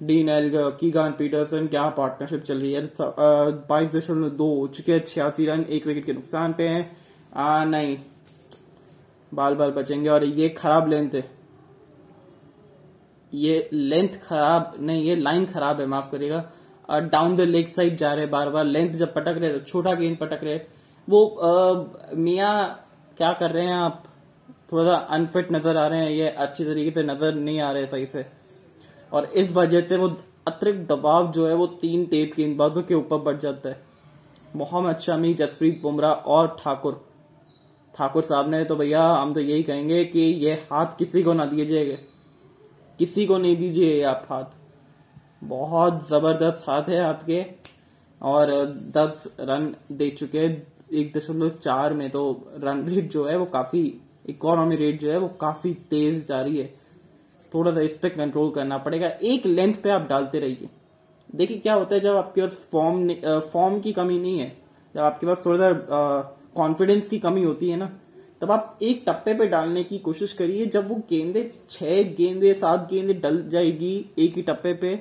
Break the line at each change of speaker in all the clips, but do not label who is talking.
Dean Elgar Keegan Petersen क्या partnership चल रही है? बाईस दशमलव दो चुके छियासी रन एक विकेट के नुकसान पे हैं। आ, नहीं। बाल बाल बचेंगे और ये खराब लेंथ है। ये लेंथ खराब नहीं ये लाइन खराब है माफ़ करिएगा। डाउन द लेग साइड जा रहे बार बार लेंथ जब पटक रहे छोटा गेंद पटक रहे वो मिया क्या कर रहे हैं आप? थोड़ा सा अनफिट नज़र आ रहे हैं। ये अच्छी तरीके से नज़र नहीं आ रहे सही से। और इस वजह से वो अतिरिक्त दबाव जो है वो तीन तेज गेंदबाजों के ऊपर बढ़ जाता है। मोहम्मद शमी, जसप्रीत बुमराह और ठाकुर। ठाकुर साहब ने तो भैया, हम तो यही कहेंगे कि ये हाथ किसी को ना दीजिएगा किसी को नहीं दीजिए आप हाथ। बहुत ज़बरदस्त हाथ है आपके। और दस रन दे चुके हैं। एक दशमलव चार में तो रन रेट जो है वो काफ़ी, इकोनॉमी रेट जो है वो काफ़ी तेज जा रही है। थोड़ा सा इस पर कंट्रोल करना पड़ेगा। एक लेंथ पे आप डालते रहिए। देखिए क्या होता है जब आपके पास फॉर्म फॉर्म की कमी नहीं है जब आपके पास थोड़ा सा कॉन्फिडेंस की कमी होती है ना तब आप एक टप्पे पे डालने की कोशिश करिए। जब वो गेंदे छह गेंदे सात गेंदे डल जाएगी एक ही टप्पे पे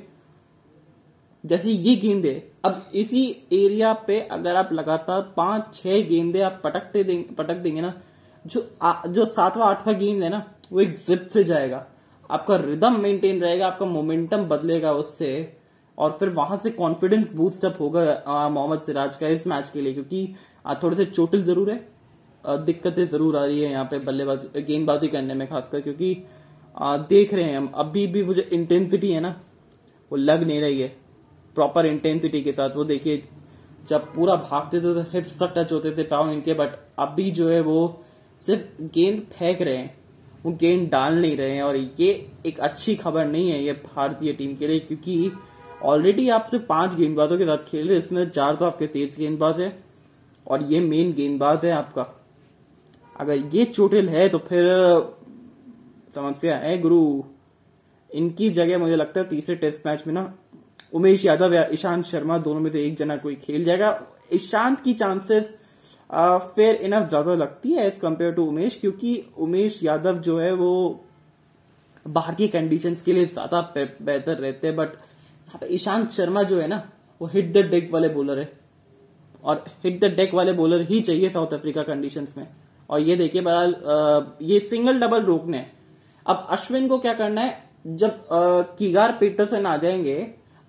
जैसे ये गेंदे अब इसी एरिया पे अगर आप लगातार पाँच छह गेंदे आप पटकते देंगे पटक देंगे ना जो आ, जो सातवां आठवां गेंद है ना वो एक जिप से जाएगा। आपका रिदम मेंटेन रहेगा आपका मोमेंटम बदलेगा उससे और फिर वहाँ से कॉन्फिडेंस बूस्ट अप होगा मोहम्मद सिराज का इस मैच के लिए क्योंकि थोड़े से चोटिल ज़रूर है दिक्कतें ज़रूर आ रही है यहाँ पे बल्लेबाजी गेंदबाजी करने में खासकर क्योंकि आ, देख रहे हैं हम अभी भी वो जो इंटेंसिटी है ना वो लग नहीं रही है प्रॉपर इंटेंसिटी के साथ वो देखिए जब पूरा भागते थे तो हिप्स तक टच होते थे पाव इनके बट अभी जो है वो सिर्फ़ गेंद फेंक रहे हैं वो गेंद डाल नहीं रहे हैं और ये एक अच्छी खबर नहीं है ये भारतीय टीम के लिए, क्योंकि ऑलरेडी आप सिर्फ़ पाँच गेंदबाजों के साथ खेल रहे इसमें चार तो आपके तेज गेंदबाज है और ये मेन गेंदबाज है आपका। अगर ये चोटिल है तो फिर, समस्या है गुरु। इनकी जगह मुझे लगता है तीसरे टेस्ट मैच में ना, उमेश यादव या ईशांत शर्मा दोनों में से एक जना कोई खेल जाएगा। ईशांत की चांसेस फेयर इनफ ज़्यादा लगती है एज कंपेयर टू उमेश, क्योंकि उमेश यादव जो है वो भारतीय कंडीशंस के लिए ज़्यादा बेहतर रहते हैं बट यहाँ पे ईशांत शर्मा जो है ना, वो हिट द डेक वाले बॉलर है। और हिट द डेक वाले बॉलर ही चाहिए साउथ अफ्रीका कंडीशंस में। और ये देखिए बहरहाल ये सिंगल डबल रोकने अब अश्विन को क्या करना है? जब कीगार पीटरसन आ जाएँगे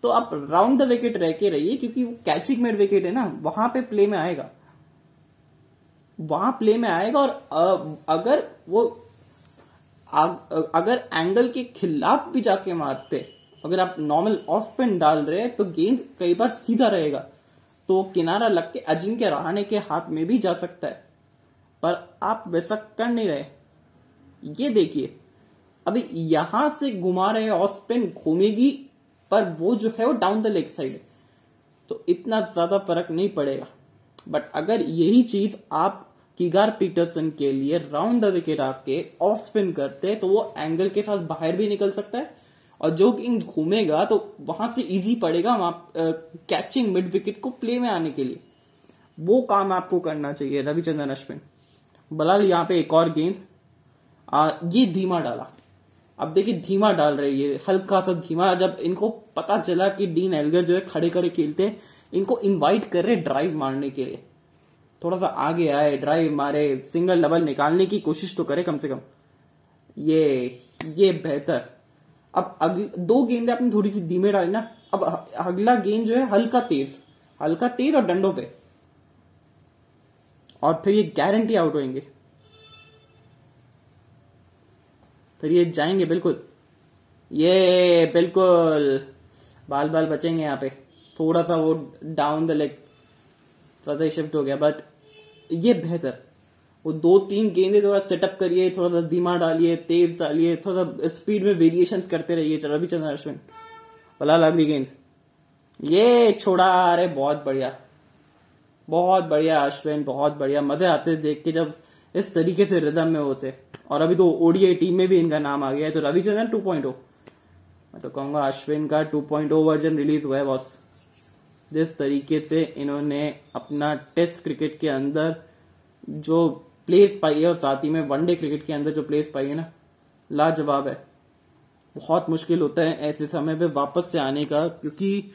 तो आप राउंड द विकेट रह के रहिए, क्योंकि वो कैचिंग मेड विकेट है ना, वहाँ पे प्ले में आएगा। वहाँ प्ले में आएगा और अगर वो अगर एंगल के खिलाफ भी जाके मारते, अगर आप नॉर्मल ऑफ़ स्पिन डाल रहे हैं तो गेंद कई बार सीधा रहेगा। तो किनारा लग के अजिंक्य रहाने के हाथ में भी जा सकता है। पर आप वैसा कर नहीं रहे। ये देखिए, अभी यहाँ से घुमा रहे ऑफ़ स्पिन घूमेगी, पर वो जो है वो डाउन द लेग साइड है। तो इतना ज़्यादा फ़र्क नहीं पड़ेगा। बट अगर यही चीज़ आप किगार पीटरसन के लिए राउंड द विकेट आके ऑफ़ स्पिन करते तो वो एंगल के साथ बाहर भी निकल सकता है। और जो किंग घूमेगा तो वहाँ से इजी पड़ेगा वहाँ कैचिंग मिड विकेट को प्ले में आने के लिए। वो काम आपको करना चाहिए रविचंद्रन अश्विन। बलाल यहाँ पे एक और गेंद। आ, ये धीमा डाला। अब देखिए धीमा डाल रही है हल्का सा धीमा। जब इनको पता चला कि डीन एल्गर जो है खड़े खड़े खेलते इनको इनवाइट कर रहे ड्राइव मारने के लिए। थोड़ा सा आगे आए ड्राइव मारे सिंगल डबल निकालने की कोशिश तो करे कम से कम। ये ये बेहतर। अब दो गेंदे आपने थोड़ी सी धीमे डाली ना। अब अगला गेंद जो है हल्का तेज। हल्का तेज और डंडों पे। और फिर ये गारंटी आउट होंगे फिर ये जाएँगे, बिल्कुल। ये, बिल्कुल। बाल बाल बचेंगे यहाँ पे। थोड़ा सा वो डाउन द लेग ज़्यादा शिफ्ट हो गया बट ये बेहतर। वो दो तीन गेंदे थोड़ा सेटअप करिए, थोड़ा सा धीमा डालिए, तेज डालिए, थोड़ा सा स्पीड में वेरिएशन करते रहिए रविचंद्र अश्विन भला रही गेंद ये छोड़ा, अरे बहुत बढ़िया। बहुत बढ़िया अश्विन बहुत बढ़िया। मज़े आते देख के जब इस तरीके से रिदम में होते। और अभी तो ओडीआई टीम में भी इनका नाम आ गया है तो रविचंद्रन टू पॉइंट हो मैं तो कहूँगा अश्विन का two point O version release हुआ है बॉस जिस तरीके से इन्होंने अपना टेस्ट क्रिकेट के अंदर जो प्लेस पाई है और साथ ही में वनडे क्रिकेट के अंदर जो प्लेस पाई है ना लाजवाब है। बहुत मुश्किल होता है ऐसे समय पे वापस से आने का क्योंकि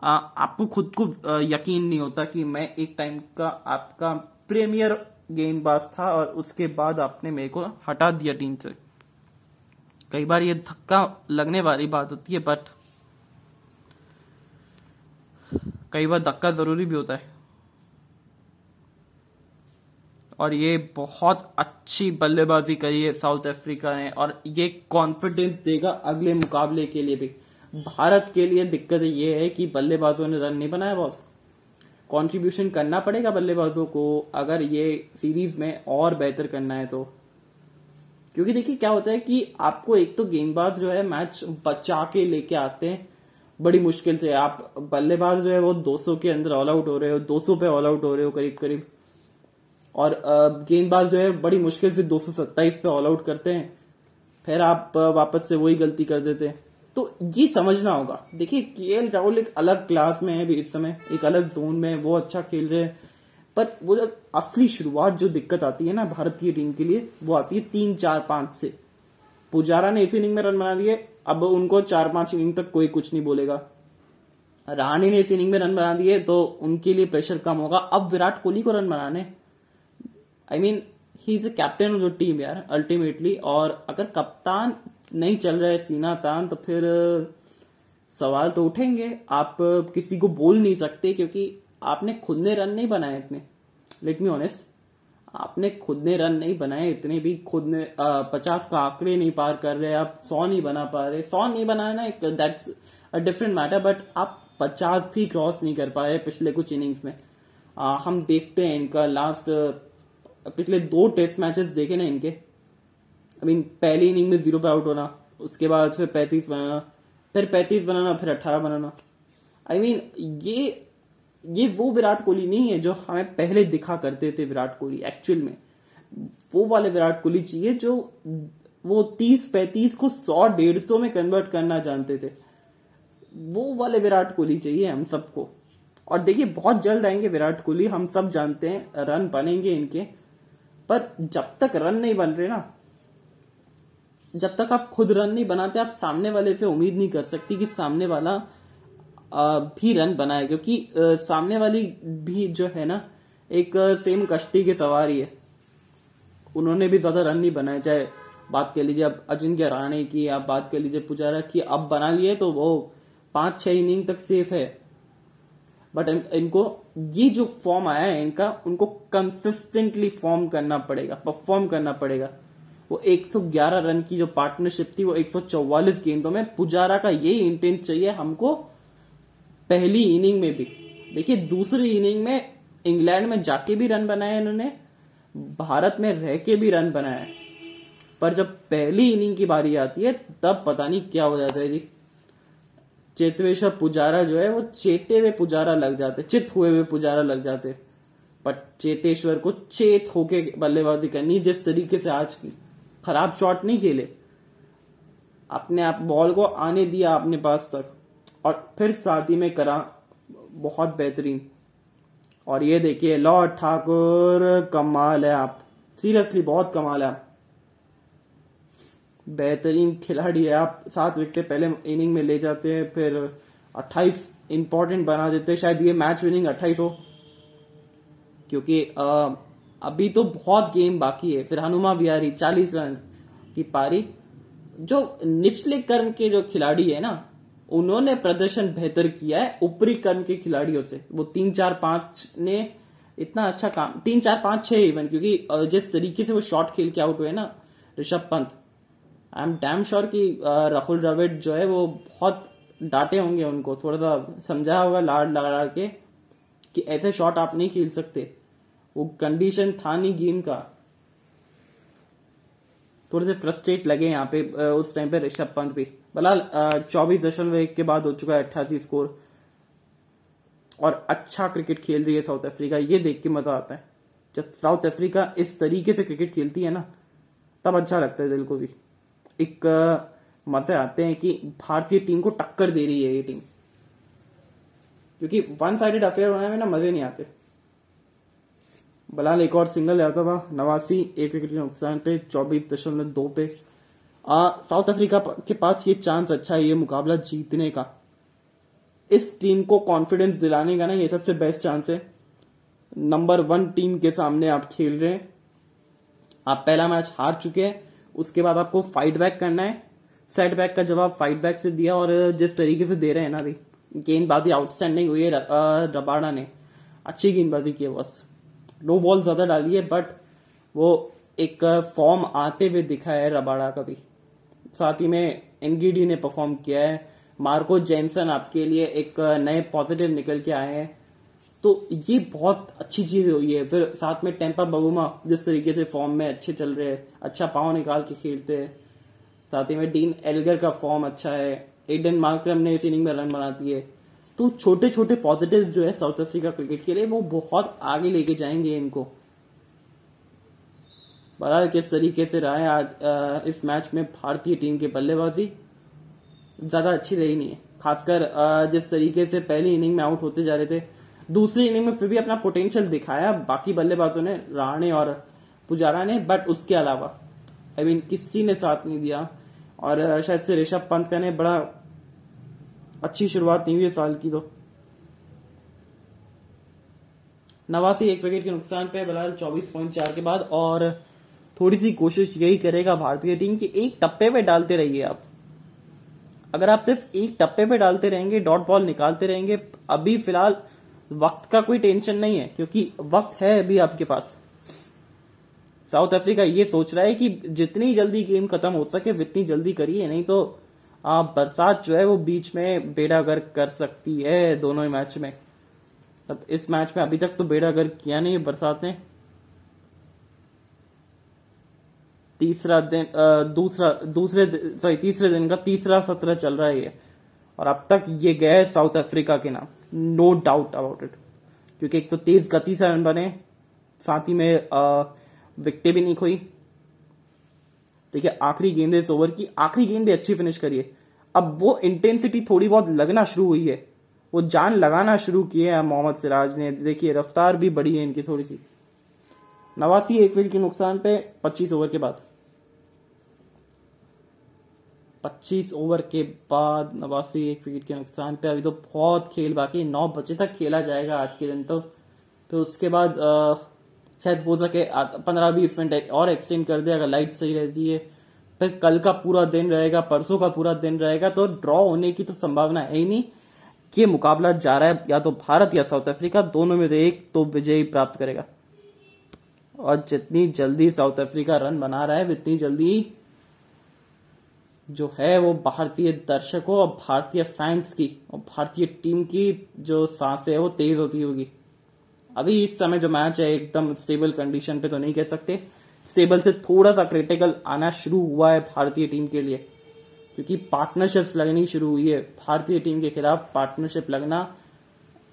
आ, आपको खुद को यकीन नहीं होता कि मैं एक टाइम का आपका प्रीमियर गेंदबाज था और उसके बाद आपने मेरे को हटा दिया टीम से। कई बार ये धक्का लगने वाली बात होती है बट कई बार धक्का ज़रूरी भी होता है। और ये बहुत अच्छी बल्लेबाजी करी है साउथ अफ्रीका ने, और ये कॉन्फिडेंस देगा अगले मुकाबले के लिए भी। भारत के लिए दिक्कत ये है कि बल्लेबाजों ने रन नहीं बनाया बॉस कंट्रीब्यूशन करना पड़ेगा बल्लेबाजों को, अगर ये सीरीज़ में और बेहतर करना है तो। क्योंकि देखिए क्या होता है कि आपको एक तो गेंदबाज जो है मैच बचा के लेके आते हैं बड़ी मुश्किल से। आप बल्लेबाज जो है वो 200 के अंदर ऑल आउट हो रहे हो 200 पे ऑल आउट हो रहे हो करीब करीब। और गेंदबाज जो है बड़ी मुश्किल से 227 पे ऑल आउट करते हैं। फिर आप वापस से वही गलती कर देते हैं। तो ये समझना होगा। देखिए के राहुल एक अलग क्लास में है इस समय, एक अलग जोन में वो अच्छा खेल रहे हैं। पर वो जो असली शुरुआत जो दिक्कत आती है ना भारतीय टीम के लिए, वो आती है तीन चार पाँच से। पुजारा ने इस इनिंग में रन बना दिए अब उनको चार पाँच इनिंग तक कोई कुछ नहीं बोलेगा। रानी ने इस इनिंग में रन बना दिए तो उनके लिए प्रेशर कम होगा। अब विराट कोहली को रन बनाने। I mean he is a captain of the team यार अल्टीमेटली और अगर कप्तान नहीं चल रहा है सीना तान तो फिर सवाल तो उठेंगे। आप किसी को बोल नहीं सकते, क्योंकि आपने खुद ने रन नहीं बनाए इतने। लेट मी ऑनेस्ट आपने खुद ने रन नहीं बनाए इतने भी खुद ने पचास का आंकड़े नहीं पार कर रहे आप सौ नहीं बना पा रहे। सौ नहीं बनाया ना एक that's a different matter but आप पचास भी क्रॉस नहीं कर पाए पिछले कुछ इनिंग्स में। आ, हम देखते हैं इनका लास्ट पिछले दो टेस्ट मैचेस देखे ना इनके। आई मीन पहली इनिंग में ज़ीरो पे आउट होना उसके बाद फिर पैंतीस बनाना फिर पैंतीस बनाना फिर अट्ठारह बनाना। आई I मीन mean, ये ये वो विराट कोहली नहीं है जो हमें पहले दिखा करते थे विराट कोहली एक्चुअल में। वो वाले विराट कोहली चाहिए जो वो तीस पैंतीस को सौ, डेढ़ सौ में कन्वर्ट करना जानते थे। वो वाले विराट कोहली चाहिए हम सबको। और देखिए, बहुत जल्द आएँगे विराट कोहली, हम सब जानते हैं, रन बनेंगे इनके। पर जब तक रन नहीं बन रहे ना, जब तक आप खुद रन नहीं बनाते, आप सामने वाले से उम्मीद नहीं कर सकती कि सामने वाला भी रन बनाए क्योंकि सामने वाली भी जो है ना, एक सेम कश्ती की सवारी है। उन्होंने भी ज़्यादा रन नहीं बनाए, चाहे बात कर लीजिए अब अजिंक्य राणे की आप बात कर लीजिए पुजारा की, अब बना लिए तो वो पाँच छह इनिंग तक सेफ़ है। बट इनको, ये जो फॉर्म आया है इनका, उनको कंसिस्टेंटली फॉर्म करना पड़ेगा परफॉर्म करना पड़ेगा। वो 111 रन की जो पार्टनरशिप थी, वो 144 गेंदों में, पुजारा का यही इंटेंट चाहिए हमको पहली इनिंग में भी। देखिए, दूसरी इनिंग में इंग्लैंड में जाके भी रन बनाए इन्होंने, भारत में रह के भी रन बनाए। पर जब पहली इनिंग की बारी आती है, तब पता नहीं क्या हो जाता है जी। चेतवेश्वर पुजारा जो है, वो चेते हुए पुजारा लग जाते, चित हुए हुए पुजारा लग जाते। पर चेतेश्वर को चेत होके बल्लेबाजी करनी, जिस तरीके से आज की, खराब शॉट नहीं खेले। अपने आप, बॉल को आने दिया अपने पास तक। और फिर साथी में करा बहुत बेहतरीन। और ये देखिए लॉर्ड ठाकुर कमाल है आप। सीरियसली बहुत कमाल है। आप बेहतरीन खिलाड़ी है आप। सात विकेट पहले इनिंग में ले जाते हैं फिर 28 इंपॉर्टेंट बना देते हैं। शायद ये मैच विनिंग 28 हो। क्योंकि आ, अभी तो बहुत गेम बाकी है। फिर हनुमा बिहारी चालीस रन की पारी। जो निचले कर्म के जो खिलाड़ी है ना उन्होंने प्रदर्शन बेहतर किया है ऊपरी कर्म के खिलाड़ियों से। वो तीन, चार, पाँच ने इतना अच्छा काम, तीन, चार, पाँच, छह इवन क्योंकि जिस तरीके से वो शॉट खेल के आउट हुए ना, Rishabh Pant I am damn sure कि राहुल द्रविड़ जो है वो बहुत डांटे होंगे उनको। थोड़ा सा समझा होगा लाड़ लगा के कि ऐसे शॉट आप नहीं खेल सकते। वो कंडीशन था नहीं गेम का। थोड़े से फ्रस्ट्रेट लगे यहाँ पे उस टाइम पे ऋषभ पंत भी। बलाल चौबीस दशमलव एक के बाद हो चुका है अट्ठासी स्कोर। और अच्छा क्रिकेट खेल रही है साउथ अफ्रीका, ये देख के मज़ा आता है। जब साउथ अफ्रीका इस तरीके से क्रिकेट खेलती है ना, तब अच्छा लगता है दिल को भी। एक मज़े आते हैं कि भारतीय टीम को टक्कर दे रही है ये टीम। क्योंकि वन साइडेड अफेयर होने में ना मज़े नहीं आते। बलाल, एक और सिंगल जाता था नवासी, एक विकेट के नुकसान पे, चौबीस दशमलव दो पे। साउथ अफ्रीका के पास ये चांस अच्छा है, ये मुकाबला जीतने का। इस टीम को कॉन्फिडेंस दिलाने का ना ये सबसे बेस्ट चांस है। नंबर वन टीम के सामने आप खेल रहे हैं। आप पहला मैच हार चुके हैं, उसके बाद आपको फाइट बैक करना है। सेट बैक का जवाब फाइट बैक से दिया और जिस तरीके से दे रहे हैं ना अभी, गेंदबाजी आउटस्टैंडिंग हुई है रबाड़ा ने। अच्छी गेंदबाजी की है बस। नो बॉल ज़्यादा डाली है बट वो एक फॉर्म आते हुए दिखा है रबाड़ा का भी। साथ ही में एनगीडी ने परफॉर्म किया है। मार्को जेनसन आपके लिए एक नए पॉजिटिव निकल के आए हैं। तो ये बहुत अच्छी चीज़ हुई है। फिर साथ में टेम्पा बबुमा जिस तरीके से फॉर्म में अच्छे चल रहे हैं अच्छा पाव निकाल के खेलते हैं। साथ ही में डीन एलगर का फॉर्म अच्छा है। एडन मार्क्रम ने इस इनिंग में रन बना दिए। तो छोटे छोटे पॉजिटिव जो है साउथ अफ्रीका क्रिकेट के लिए, वो बहुत आगे लेके जाएँगे इनको। बहरहाल किस तरीके से रहा है आज इस मैच में भारतीय टीम की बल्लेबाजी? ज़्यादा अच्छी रही नहीं है। खासकर जिस तरीके से पहली इनिंग में आउट होते जा रहे थे, दूसरी इनिंग में फिर भी अपना पोटेंशियल दिखाया। बाकी बल्लेबाजों ने, राणे और पुजारा ने, बट उसके अलावा आई मीन किसी ने साथ नहीं दिया। और शायद से ऋषभ पंत का ने बड़ा अच्छी शुरुआत नहीं हुई साल की तो। नवासी एक विकेट के नुकसान पे बलाल चौबीस पॉइंट चार के बाद, और थोड़ी सी कोशिश यही करेगा भारतीय टीम कि एक टप्पे पे डालते रहिए आप। अगर आप सिर्फ़ एक टप्पे पे डालते रहेंगे, डॉट बॉल निकालते रहेंगे, अभी फ़िलहाल वक्त का कोई टेंशन नहीं है, क्योंकि वक्त है अभी आपके पास। साउथ अफ्रीका ये सोच रहा है कि जितनी जल्दी गेम खत्म हो सके उतनी जल्दी करिए, नहीं तो आप बरसात जो है वो बीच में बेड़ा गर्क कर सकती है दोनों ही मैच में। अब इस मैच में अभी तक तो बेड़ा गर्क किया नहीं बरसात ने। तीसरा दिन दूसरा, दूसरे सॉरी तीसरे दिन का तीसरा सत्र चल रहा है ये। और अब तक ये गया है साउथ अफ्रीका के नाम। नो डाउट अबाउट इट क्योंकि एक तो तेज गति से रन बने, साथ ही में विकटे भी नहीं खोई। देखिए, आखिरी गेंद इस ओवर की, आखिरी गेंद भी अच्छी फिनिश करिए अब वो इंटेंसिटी थोड़ी बहुत लगना शुरू हुई है। वो जान लगाना शुरू किए हैं मोहम्मद सिराज ने। देखिए, रफ्तार भी बढ़ी है इनकी थोड़ी सी। नवासी एक विकेट के नुकसान पे 25 ओवर के बाद। 25 ओवर के बाद नवासी एक विकेट के नुकसान पे अभी तो बहुत खेल बाकी नौ बजे तक खेला जाएगा आज के दिन तो। फिर उसके बाद आ, शायद हो सके पंद्रह बीस मिनट और एक्सटेंड कर दे अगर लाइट सही रहती है। फिर कल का पूरा दिन रहेगा परसों का पूरा दिन रहेगा तो ड्रॉ होने की तो संभावना है ही नहीं कि मुकाबला जा रहा है या तो भारत या साउथ अफ्रीका दोनों में से एक तो विजय प्राप्त करेगा। और जितनी जल्दी साउथ अफ्रीका रन बना रहा है, उतनी जल्दी जो है वो भारतीय दर्शकों और भारतीय फैंस की और भारतीय टीम की जो साँसें है, वो तेज होती होगी। अभी इस समय जो मैच है, एकदम स्टेबल कंडीशन पे तो नहीं कह सकते। स्टेबल से थोड़ा सा क्रिटिकल आना शुरू हुआ है भारतीय टीम के लिए। क्योंकि पार्टनरशिप्स लगनी शुरू हुई है। भारतीय टीम के खिलाफ पार्टनरशिप लगना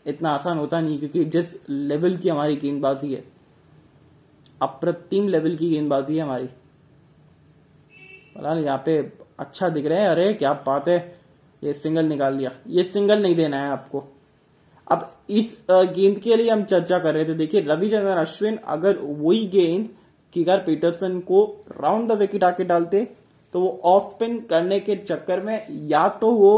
इतना आसान होता नहीं, क्योंकि जिस लेवल की हमारी गेंदबाजी है अप्रतिम लेवल की गेंदबाजी है हमारी। यहाँ पे अच्छा दिख रहे है। अरे, क्या बात है। ये सिंगल निकाल लिया। ये सिंगल नहीं देना है आपको। अब इस गेंद के लिए हम चर्चा कर रहे थे। देखिए, रविचंद्रन, अश्विन, अगर वही गेंद कीगर पीटरसन को राउंड द विकेट आके डालते तो वो ऑफ़ स्पिन करने के चक्कर में या तो वो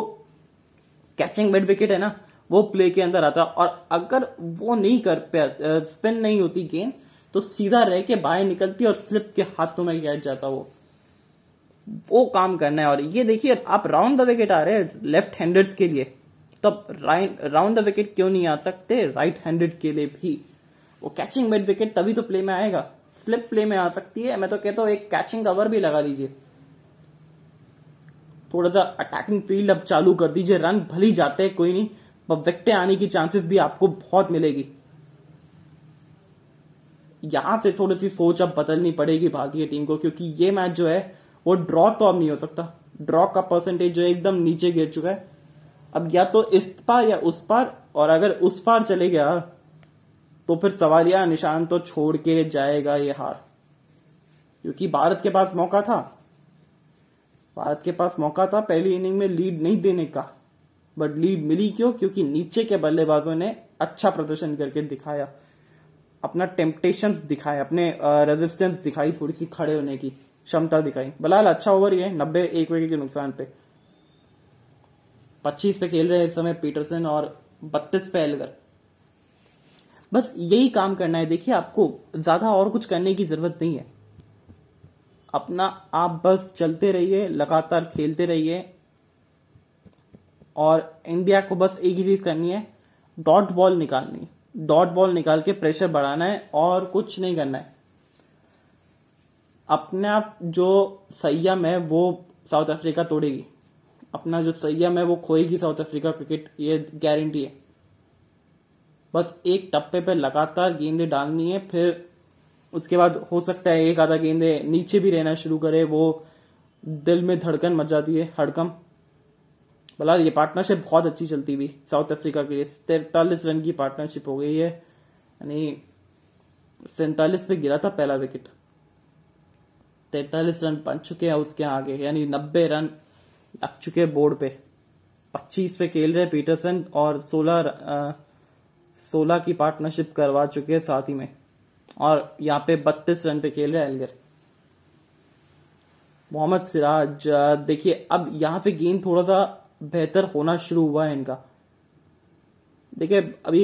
कैचिंग बेड विकेट है ना, वो प्ले के अंदर आता। और अगर वो नहीं कर स्पिन नहीं होती गेंद तो सीधा रह के बाहर निकलती और स्लिप के हाथों में कैच जाता वो। वो काम करना है। और ये देखिए, आप राउंड द विकेट आ रहे हैं लेफ़्ट हैंडर्स के लिए। तब राउंड द विकेट क्यों नहीं आ सकते? राइट हैंडेड के लिए भी। वो कैचिंग मिड विकेट तभी तो प्ले में आएगा। स्लिप प्ले में आ सकती है। मैं तो कहता हूँ, एक कैचिंग कवर भी लगा लीजिए थोड़ा सा अटैकिंग फ़ील्ड अब चालू कर दीजिए। रन भली जाते हैं, कोई नहीं। पर विकटे आने की चांसेस भी आपको बहुत मिलेगी। यहाँ से थोड़ी सी सोच अब बदलनी पड़ेगी भारतीय टीम को, क्योंकि ये मैच जो है, वो ड्रॉ तो अब नहीं हो सकता। ड्रॉ का परसेंटेज जो एकदम नीचे गिर चुका है। अब या तो इस पार या उस पार और अगर उस पार चले गया तो फिर सवालिया निशान तो छोड़ के जाएगा ये हार। क्योंकि भारत के पास मौका था। भारत के पास मौका था, पहली इनिंग में लीड नहीं देने का। बट लीड मिली क्यों? क्योंकि नीचे के बल्लेबाजों ने अच्छा प्रदर्शन करके दिखाया। अपना टेम्पटेशन दिखाए, अपने रेजिस्टेंस दिखाई थोड़ी सी खड़े होने की क्षमता दिखाई। बलाल अच्छा ओवर है नब्बे, एक विकेट के नुकसान पे। पच्चीस पे खेल रहे हैं इस समय पीटरसन और बत्तीस पे एलगर। बस यही काम करना है। देखिए, आपको ज़्यादा और कुछ करने की ज़रूरत नहीं है। अपना आप बस चलते रहिए, लगातार खेलते रहिए और इंडिया को बस एक ही चीज़ करनी है, डॉट बॉल निकालनी डॉट बॉल निकाल के प्रेशर बढ़ाना है और कुछ नहीं करना है। अपने आप जो संयम है, वो साउथ अफ्रीका तोड़ेगी। अपना जो संयम है, वो खोएगी साउथ अफ्रीका क्रिकेट, ये गारंटी है। बस एक टप्पे पे लगातार गेंदे डालनी है, फिर उसके बाद हो सकता है एक आधा गेंदे नीचे भी रहना शुरू करे, वो दिल में धड़कन मच जाती है हड़कम भला ये पार्टनरशिप बहुत अच्छी चलती हुई साउथ अफ्रीका के लिए। तैतालीस रन की पार्टनरशिप हो गई है। यानी सैतालीस पे गिरा था पहला विकेट तैतालीस रन बन चुके हैं उसके आगे। यानी नब्बे रन लग चुके हैं बोर्ड पे। पच्चीस पे खेल रहे पीटरसन और सोलह सोलह की पार्टनरशिप करवा चुके हैं साथ ही में। और यहाँ पे बत्तीस रन पे खेल रहे एलगर मोहम्मद सिराज देखिए, अब यहाँ से गेंद थोड़ा सा बेहतर होना शुरू हुआ है इनका। देखिए, अभी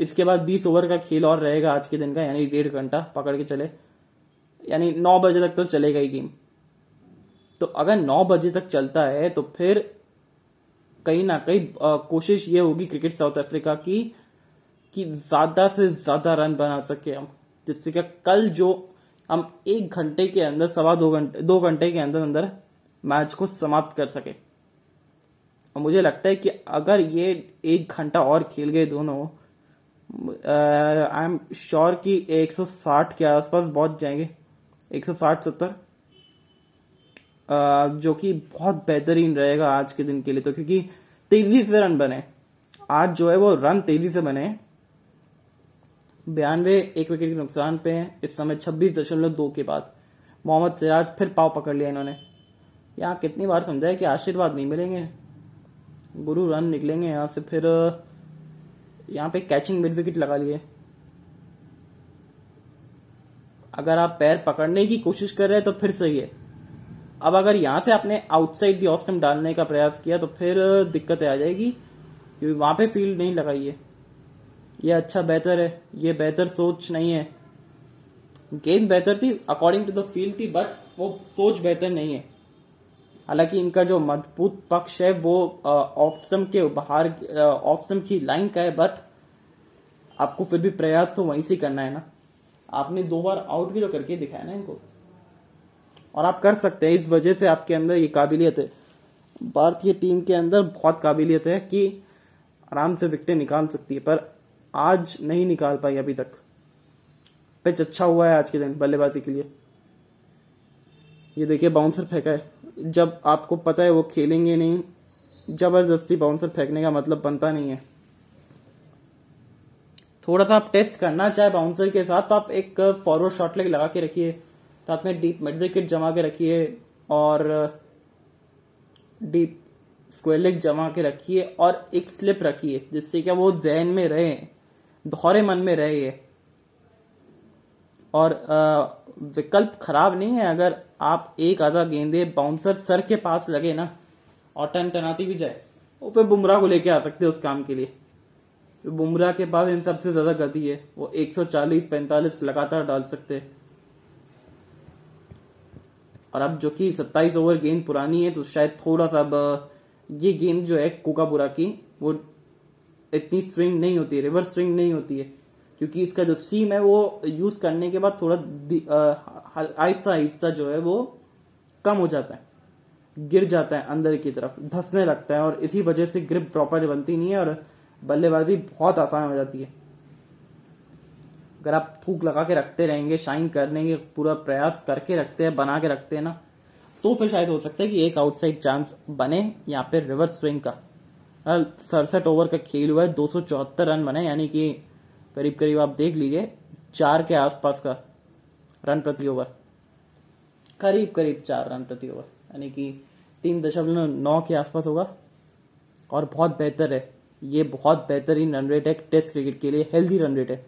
इसके बाद 20 ओवर का खेल और रहेगा आज के दिन का, यानी डेढ़ घंटा पकड़ के चले। यानी नौ बजे तक तो चलेगा ही गेम। तो अगर नौ बजे तक चलता है तो फिर कहीं ना कहीं कोशिश ये होगी क्रिकेट साउथ अफ्रीका की, कि ज़्यादा से ज़्यादा रन बना सके हम। जिससे क्या कल जो हम एक घंटे के अंदर, सवा दो घंटे दो घंटे के अंदर अंदर मैच को समाप्त कर सके। और मुझे लगता है कि अगर ये एक घंटा और खेल गए दोनों आई एम श्योर कि 160 के आसपास पहुँच जाएँगे। 160 70 जो कि बहुत बेहतरीन रहेगा आज के दिन के लिए तो क्योंकि तेज़ी से रन बने। आज जो है वो रन तेज़ी से बने। बयानवे एक विकेट के नुकसान पे हैं। इस समय छब्बीस दशमलव दो के बाद मोहम्मद सिराज फिर पाव पकड़ लिया इन्होंने। यहाँ कितनी बार समझाया कि आशीर्वाद नहीं मिलेंगे। गुरु रन निकलेंगे यहाँ से, फिर यहाँ पे कैचिंग मिड विकेट लगा लिए। अगर आप पैर पकड़ने की कोशिश कर रहे हैं तो फिर सही है। अब अगर यहाँ से आपने आउटसाइड दी ऑफ़ डालने का प्रयास किया तो फिर दिक्कत आ जाएगी, क्योंकि वहाँ पे फ़ील्ड नहीं लगाई है। ये अच्छा बेहतर है, ये बेहतर सोच नहीं है। गेंद बेहतर थी अकॉर्डिंग टू द फ़ील्ड थी बट वो सोच बेहतर नहीं है। हालाँकि इनका जो मज़बूत पक्ष है, वो ऑफसम के बाहर ऑफसम की लाइन का है बट आपको फिर भी प्रयास तो वहीं से करना है ना। आपने दो बार आउट भी तो करके दिखाया ना इनको। और आप कर सकते हैं, इस वजह से आपके अंदर ये काबिलियत है। भारतीय टीम के अंदर बहुत काबिलियत है कि आराम से विकटें निकाल सकती है, पर आज नहीं निकाल पाई अभी तक। पिच अच्छा हुआ है आज के दिन, बल्लेबाजी के लिए। ये देखिए बाउंसर फेंका है। जब आपको पता है वो खेलेंगे नहीं, ज़बरदस्ती बाउंसर फेंकने का मतलब बनता नहीं है। थोड़ा सा आप टेस्ट करना चाहे बाउंसर के साथ तो आप एक फॉरवर्ड शॉट लेग लगा के रखिए साथ में डीप मिड विकेट जमा के रखिए और डीप स्क्वेयर लेग जमा के रखिए और एक स्लिप रखिए, जिससे क्या वो जहन में रहे, दोहरे मन में रहे और विकल्प खराब नहीं है, अगर आप एक आधा गेंदे बाउंसर सर के पास लगे ना, और टन टनाती भी जाए फिर बुमराह को लेके आ सकते हैं उस काम के लिए। बुमराह के पास इन सबसे ज़्यादा गति है, वो 140 45 लगातार डाल सकते हैं। और अब जो कि 27 ओवर गेंद पुरानी है तो शायद थोड़ा सा अब ये गेंद जो है कोकापुरा की, वो इतनी स्विंग नहीं होती रिवर्स स्विंग नहीं होती है। क्योंकि इसका जो सीम है वो यूज़ करने के बाद थोड़ा आहिस्ता आहिस्ता जो है वो कम हो जाता है। गिर जाता है अंदर की तरफ़, धसने लगता है और इसी वजह से ग्रिप प्रॉपर बनती नहीं है और बल्लेबाजी बहुत आसान हो जाती है। अगर आप थूक लगा के रखते रहेंगे शाइन करने के पूरा प्रयास करके रखते हैं, बना के रखते हैं ना तो फिर शायद हो सकता है कि एक आउटसाइड चांस बने यहाँ पे रिवर्स स्विंग का। सड़सठ ओवर का खेल हुआ है, दो सौ चौहत्तर रन बने, यानी कि करीब करीब आप देख लीजिए, चार के आसपास का रन प्रति ओवर करीब करीब चार रन प्रति ओवर यानी कि तीन दशमलव नौ के आसपास होगा। और बहुत बेहतर है, ये बहुत बेहतरीन रन रेट है टेस्ट क्रिकेट के लिए हेल्दी रन रेट है।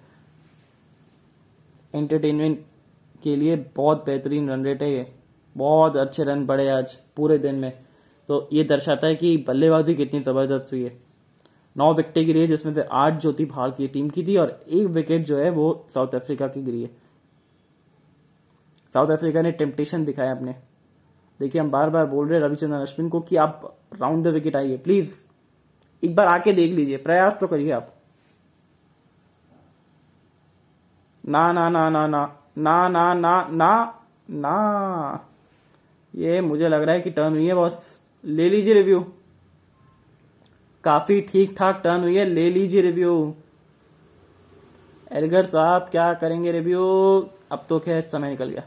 एंटरटेनमेंट के लिए बहुत बेहतरीन रन रेट है ये। बहुत अच्छे रन पड़े आज, पूरे दिन में। तो ये दर्शाता है कि बल्लेबाजी कितनी ज़बरदस्त हुई है। नौ विकेटें गिरी है, जिसमें से आठ जो थी भारतीय टीम की थी, और एक विकेट जो है वो साउथ अफ्रीका की गिरी है। साउथ अफ्रीका ने टेम्पटेशन दिखाया अपने। देखिए, हम बार बार बोल रहे हैं रविचंद्रन अश्विन को कि आप राउंड द विकेट आइए प्लीज़ एक बार आके देख लीजिए, प्रयास तो करिए आप। ना ना ना ना ना ना ना ना ना ना। ये मुझे लग रहा है कि टर्न हुई है बॉस ले लीजिए रिव्यू काफ़ी ठीक ठाक टर्न हुई है, ले लीजिए रिव्यू एलगर साहब, क्या करेंगे रिव्यू अब तो खैर समय निकल गया।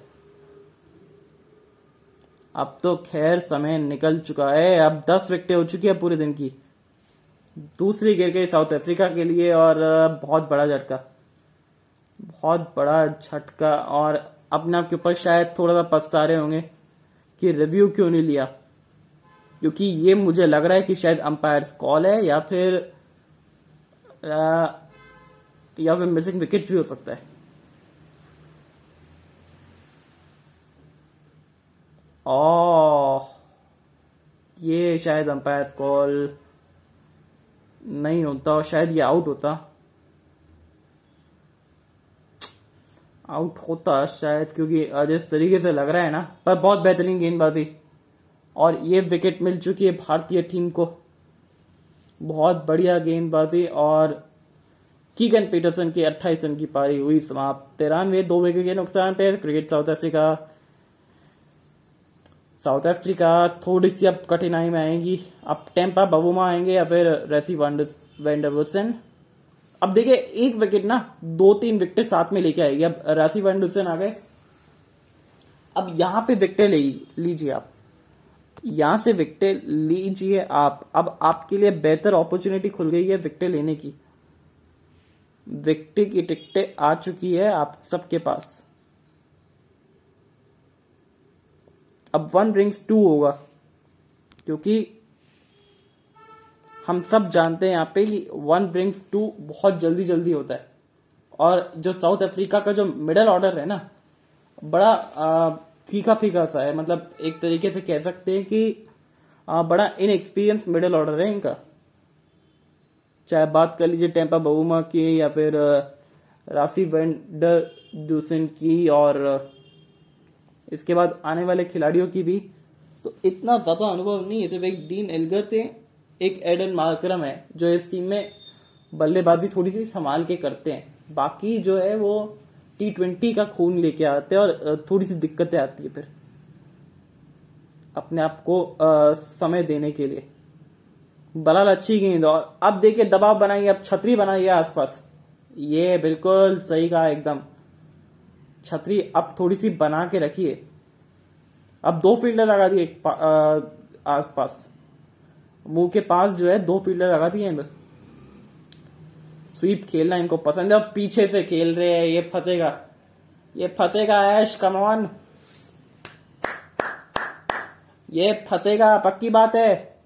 अब तो खैर समय निकल चुका है। अब दस विकेटें हो चुकी है पूरे दिन की। दूसरी गिर गई साउथ अफ्रीका के लिए और बहुत बड़ा झटका। बहुत बड़ा झटका और अपने आप के ऊपर शायद थोड़ा सा पछता रहे होंगे कि रिव्यू क्यों नहीं लिया। क्योंकि ये मुझे लग रहा है कि शायद अंपायर कॉल है या फिर आ, या फिर मिसिंग विकेट भी हो सकता है। ओ ये शायद अंपायर कॉल नहीं होता और शायद ये आउट होता। आउट होता शायद क्योंकि जिस तरीके से लग रहा है ना। पर बहुत बेहतरीन गेंदबाजी। और ये विकेट मिल चुकी है भारतीय टीम को। बहुत बढ़िया गेंदबाजी और कीगन पीटरसन की 28 रन की पारी हुई, समाप्त। तिरानवे, दो विकेट के नुकसान पे cricket South Africa South Africa थोड़ी सी अब कठिनाई में आएँगी। अब टेम्पा बबूमा आएँगे या फिर रेसी वेंडरसन अब देखिए, एक विकेट ना, दो तीन विकेट साथ में लेके आएगी। अब राशि वेंडरसन आ गए। अब यहाँ पे विकेट ले लीजिए आप। यहाँ से विकटे लीजिए आप। अब आपके लिए बेहतर अपॉर्चुनिटी खुल गई है विकटे लेने की। विकटे की टिकटें आ चुकी है आप सबके पास। अब वन रिंग्स टू होगा, क्योंकि हम सब जानते हैं यहाँ पे कि वन रिंग्स टू बहुत जल्दी जल्दी होता है। और जो साउथ अफ्रीका का जो मिडल ऑर्डर है ना, बड़ा फीका फीका सा है। मतलब एक तरीके से कह सकते हैं कि आ, बड़ा इनएक्सपीरियंस मिडिल ऑर्डर है इनका। चाहे बात कर लीजिए टेम्पा बबूमा की या फिर राफी वेंडर दूसन की और इसके बाद आने वाले खिलाड़ियों की भी। तो इतना ज़्यादा अनुभव नहीं है। सिर्फ़ एक डीन एल्गर से एक एडन मार्क्रम है जो इस टीम में बल्लेबाजी थोड़ी सी संभाल के करते हैं। बाकी जो है वो टी ट्वेंटी का खून लेके आते हैं और थोड़ी सी दिक्कतें आती है फिर। अपने आप को समय देने के लिए। बलाल अच्छी गेंद और अब देखिए, दबाव बनाइए, अब छतरी बनाइए आसपास। ये बिल्कुल सही कहा एकदम। छतरी अब थोड़ी सी बना के रखिए। अब दो फील्डर लगा दिए आसपास। मुँह के पास जो है दो फील्डर लगा दिए स्वीप खेलना इनको पसंद है पीछे से खेल रहे हैं, ये फंसेगा। ये फंसेगा, ऐश कमॉन ये फंसेगा, पक्की बात है।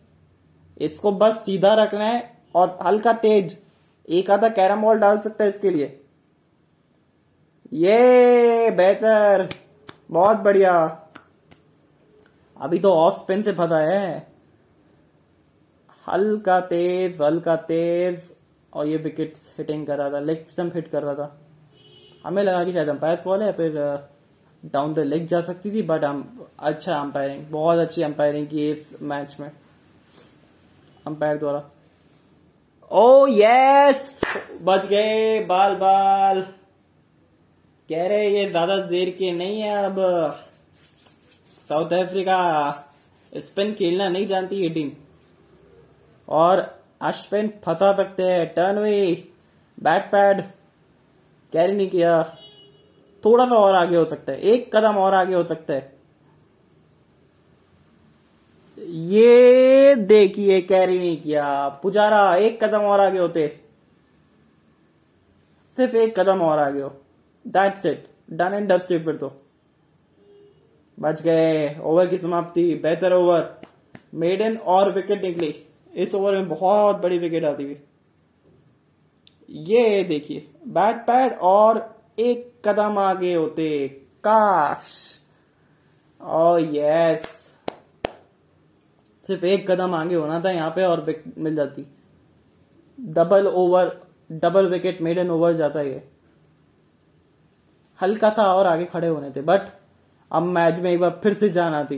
इसको बस सीधा रखना है, और हल्का तेज। एक आधा कैरम बॉल डाल सकता है इसके लिए। ये बेहतर। बहुत बढ़िया। अभी तो ऑफ़ स्पिन से फंसा है। हल्का तेज हल्का तेज। और ये विकेट हिटिंग कर रहा था लेग स्टम्प हिट कर रहा था। हमें लगा कि शायद अंपायर फॉल है फिर डाउन द लेग जा सकती थी बट अच्छा अंपायरिंग बहुत अच्छी अंपायरिंग की इस मैच में अंपायर द्वारा। ओ यस बच गए, बाल बाल। कह रहे ये ज़्यादा देर के नहीं है अब। साउथ अफ्रीका स्पिन खेलना नहीं जानती ये टीम और अश्विन फंसा सकते हैं टर्न हुई बैट पैड कैरी नहीं किया। थोड़ा सा और आगे हो सकता है। एक कदम और आगे हो सकता है। ये देखिए कैरी नहीं किया। पुजारा, एक कदम और आगे होते। सिर्फ़ एक कदम और आगे हो। That's it done and dusted फिर तो। बच गए। ओवर की समाप्ति। बेहतर ओवर मेडन और विकेट निकली। इस ओवर में बहुत बड़ी विकेट आती हुई। ये देखिए बैट पैड और एक कदम आगे होते, काश। ओ यस सिर्फ़ एक कदम आगे होना था यहाँ पे और विकेट मिल जाती। Double over double wicket maiden over जाता ये। हल्का था और आगे खड़े होने थे बट अब मैच में एक बार फिर से जान आती।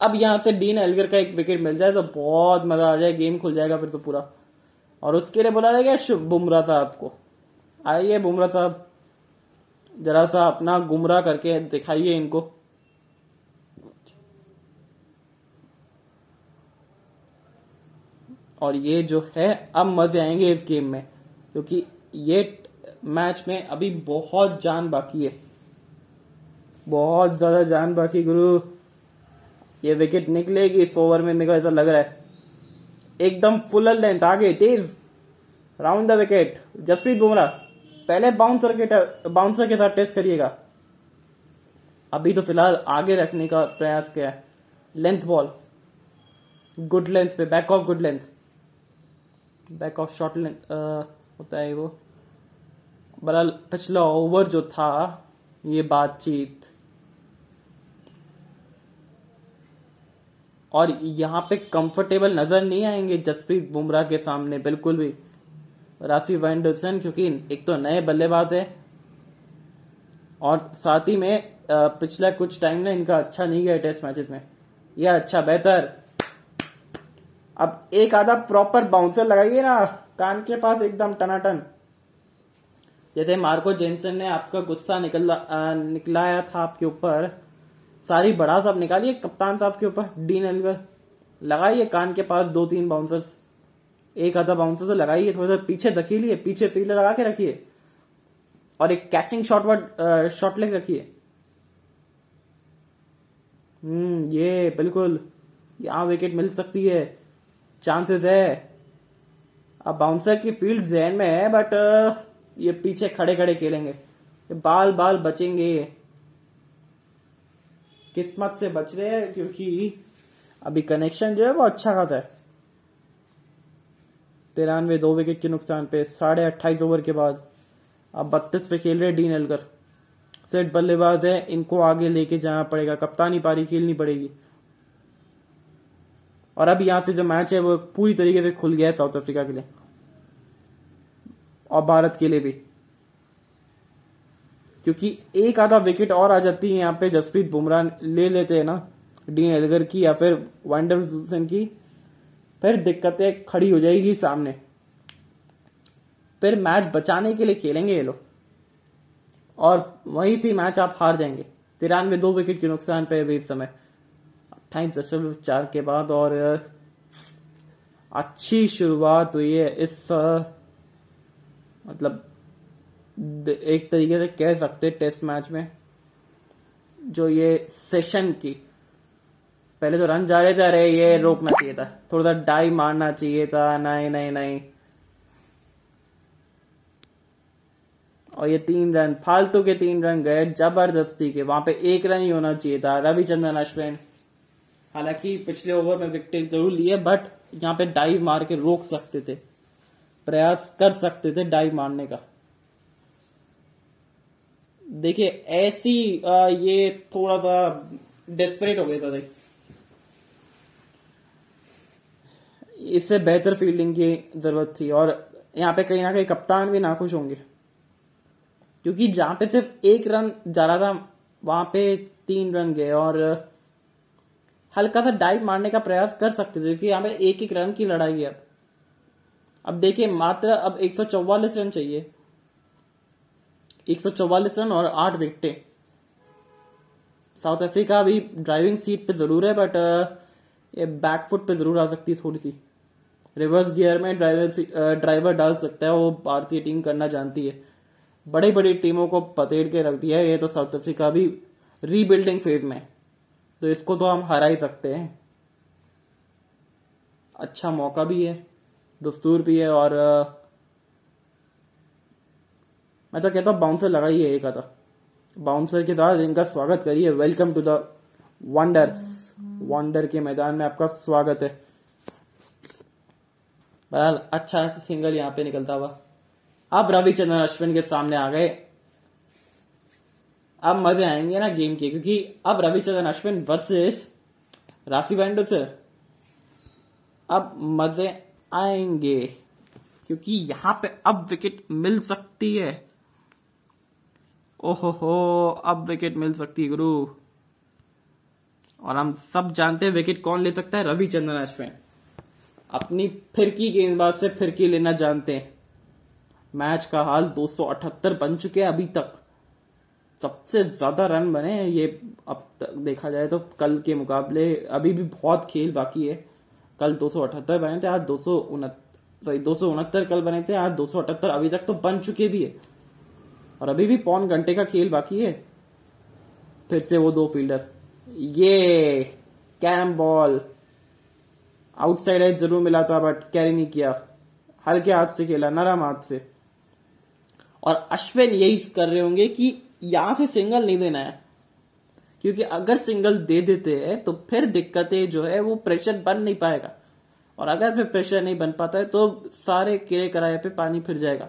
अब यहाँ से डीन एलगर का एक विकेट मिल जाए तो बहुत मज़ा आ जाए, गेम खुल जाएगा फिर तो पूरा। और उसके लिए बोला जाएगा शुभ बुमराह साहब को? आइए बुमराह साहब। जरा सा अपना गुमराह करके दिखाइए इनको। और ये जो है, अब मज़े आएँगे इस गेम में, क्योंकि ये मैच में अभी बहुत जान बाकी है। बहुत ज़्यादा जान बाकी, गुरु। ये विकेट निकलेगी इस ओवर में, मेरे को ऐसा लग रहा है। एकदम फुल लेंथ आगे, तेज। Round the wicket Jasprit Bumrah, पहले बाउंसर के बाउंसर के साथ टेस्ट करिएगा। अभी तो फ़िलहाल आगे रखने का प्रयास किया है। लेंथ बॉल गुड लेंथ पे back of good length back of short length होता है वो। बहरहाल, पिछला ओवर जो था, ये बातचीत और यहाँ पे कंफर्टेबल नज़र नहीं आएँगे जसप्रीत बुमराह के सामने, बिल्कुल भी। राशि वेंडरसन क्योंकि एक तो नए बल्लेबाज है। और साथ ही में पिछला कुछ टाइम ना इनका अच्छा नहीं गया टेस्ट मैचेस में। यह अच्छा बेहतर। अब एक आधा प्रॉपर बाउंसर लगाइए ना, कान के पास एकदम टनाटन। जैसे मार्को जेनसन ने आपका गुस्सा निकल निकलाया था आपके ऊपर। सारी बड़ा साहब निकालिए कप्तान साहब के ऊपर डीन एलगर लगाइए कान के पास दो तीन बाउंसर्स एक आधा बाउंसर तो लगाइए थोड़ा सा पीछे धकीलिए पीछे फ़ील्ड लगा के रखिए और एक catching short word short leg रखिए हम्म ये बिल्कुल, यहाँ विकेट मिल सकती है। चांसेस है। अब बाउंसर की फ़ील्ड जहन में है बट ये पीछे खड़े खड़े खेलेंगे। बाल बाल बचेंगे। किस्मत से बच रहे हैं, क्योंकि अभी कनेक्शन जो है वो अच्छा खासा है। तिरानवे दो विकेट के नुकसान पे, साढ़े अट्ठाईस ओवर के बाद अब बत्तीस पे खेल रहे डीन एलगर सेट बल्लेबाज है, इनको आगे लेके जाना पड़ेगा, कप्तानी पारी खेलनी पड़ेगी। और अब यहाँ से जो मैच है, वो पूरी तरीके से खुल गया है साउथ अफ्रीका के लिए। और भारत के लिए भी। क्योंकि एक आधा विकेट और आ जाती है यहाँ पे जसप्रीत बुमराह ले लेते हैं ना डीन एलगर की या फिर वाइंडर की। फिर दिक्कतें खड़ी हो जाएगी सामने। फिर मैच बचाने के लिए खेलेंगे ये लोग। और वहीं से मैच आप हार जाएँगे। तिरानवे दो विकेट के नुकसान पे भी इस समय। अट्ठाईस दशमलव चार के बाद और, अच्छी शुरुआत हुई है इस मतलब एक तरीके से कह सकते टेस्ट मैच में, जो ये सेशन की, पहले तो रन जा रहे थे, अरे ये रोकना चाहिए था थोड़ा सा डाई मारना चाहिए था, नहीं नहीं नहीं। और ये तीन रन फालतू के तीन रन गए, ज़बरदस्ती के, वहाँ पे एक रन ही होना चाहिए था, रविचंद्रन अश्विन। हालाँकि पिछले ओवर में विकेट ज़रूर लिए बट यहाँ पे डाइव मार के रोक सकते थे, प्रयास कर सकते थे डाइव मारने का। देखिए ऐसी आ, ये थोड़ा सा डेस्परेट हो गया था देख। इससे बेहतर फील्डिंग की ज़रूरत थी और यहाँ पे कहीं ना कहीं कप्तान भी नाखुश होंगे। क्योंकि जहाँ पे सिर्फ़ एक रन जा रहा था वहाँ पे तीन रन गए और हल्का सा डाइव मारने का प्रयास कर सकते थे क्योंकि यहाँ पे एक एक रन की लड़ाई है। अब अब देखिए मात्र अब एक सौ चौवालिस रन चाहिए। एक सौ चौवालीस रन और आठ विकेटें। साउथ अफ्रीका अभी ड्राइविंग सीट पे ज़रूर है बट ये बैकफुट पे ज़रूर आ सकती है थोड़ी सी। रिवर्स गियर में ड्राइवर ड्राइवर डाल सकता है, वो भारतीय टीम करना जानती है। बड़ी बड़ी टीमों को पतेड़ के रख दिया है, ये तो साउथ अफ्रीका भी रीबिल्डिंग फ़ेज़ में तो इसको तो हम हरा ही सकते हैं। अच्छा मौका भी है, दस्तूर भी है और तो कहता बाउंसर लगाइए एक आता बाउंसर के साथ इनका स्वागत करिए। Welcome to the Wanderers Wanderer के मैदान में आपका स्वागत है। बहरहाल अच्छा सिंगल यहाँ पे निकलता हुआ। अब रविचंद्रन अश्विन के सामने आ गए। अब मज़े आएँगे ना गेम के, क्योंकि अब रविचंद्रन अश्विन वर्सेस राशि बैंडो से अब मज़े आएँगे, क्योंकि यहाँ पे अब विकेट मिल सकती है। ओहो हो अब विकेट मिल सकती है गुरु। और हम सब जानते हैं विकेट कौन ले सकता है? रविचंद्रन अश्विन। अपनी फिरकी गेंदबाज से फिरकी लेना जानते हैं। मैच का हाल 278 बन चुके हैं अभी तक। सबसे ज़्यादा रन बने हैं ये अब तक देखा जाए तो कल के मुकाबले। अभी भी बहुत खेल बाकी है। कल 278 बने थे, आज दो सॉरी दो सौ उनहत्तर कल बने थे, आज 278 अभी तक तो बन चुके भी है। और अभी भी पौन घंटे का खेल बाकी है। फिर से वो दो फील्डर। ये कैरम बॉल। आउटसाइड एज ज़रूर मिला था, बट कैरी नहीं किया। हल्के हाथ से खेला, नरम हाथ से। और अश्विन यही कर रहे होंगे कि यहाँ से सिंगल नहीं देना है। क्योंकि अगर सिंगल दे देते हैं तो फिर दिक्कतें जो है, वो प्रेशर बन नहीं पाएगा। और अगर फिर प्रेशर नहीं बन पाता है तो सारे किरे कराए पे पानी फिर जाएगा।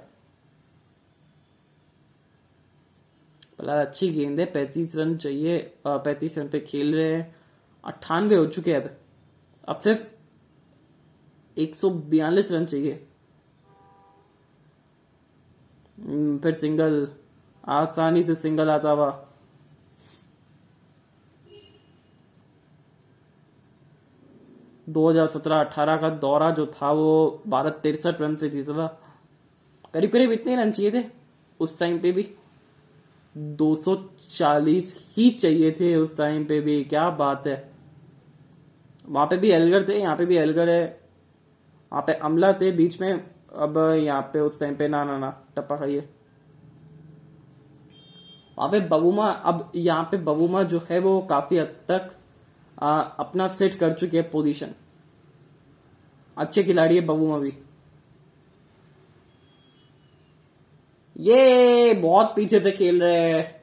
फ़िलहाल अच्छी गेंद है पैंतीस रन चाहिए पैंतीस रन पे खेल रहे हैं। अट्ठानवे हो चुके हैं अब। अब सिर्फ़ एक सौ बयालीस रन चाहिए। हम्म, फिर सिंगल। आसानी से सिंगल आता हुआ। दो हज़ार सत्रह अठारह का दौरा जो था वो भारत तिरसठ रन से जीता था। करीब करीब इतने रन चाहिए थे उस टाइम पे भी। 240 ही चाहिए थे उस टाइम पे भी क्या बात है। वहाँ पे भी एलगर थे यहाँ पे भी एलगर है। वहाँ पे अमला थे बीच में अब यहाँ पे उस टाइम पे ना ना ना टप्पा खाइए। वहाँ पे बबूमा अब यहाँ पे बबूमा जो है वो काफ़ी हद तक आ, अपना सेट कर चुके हैं पोजीशन अच्छे खिलाड़ी है बबूमा भी। ये बहुत पीछे से खेल रहे हैं।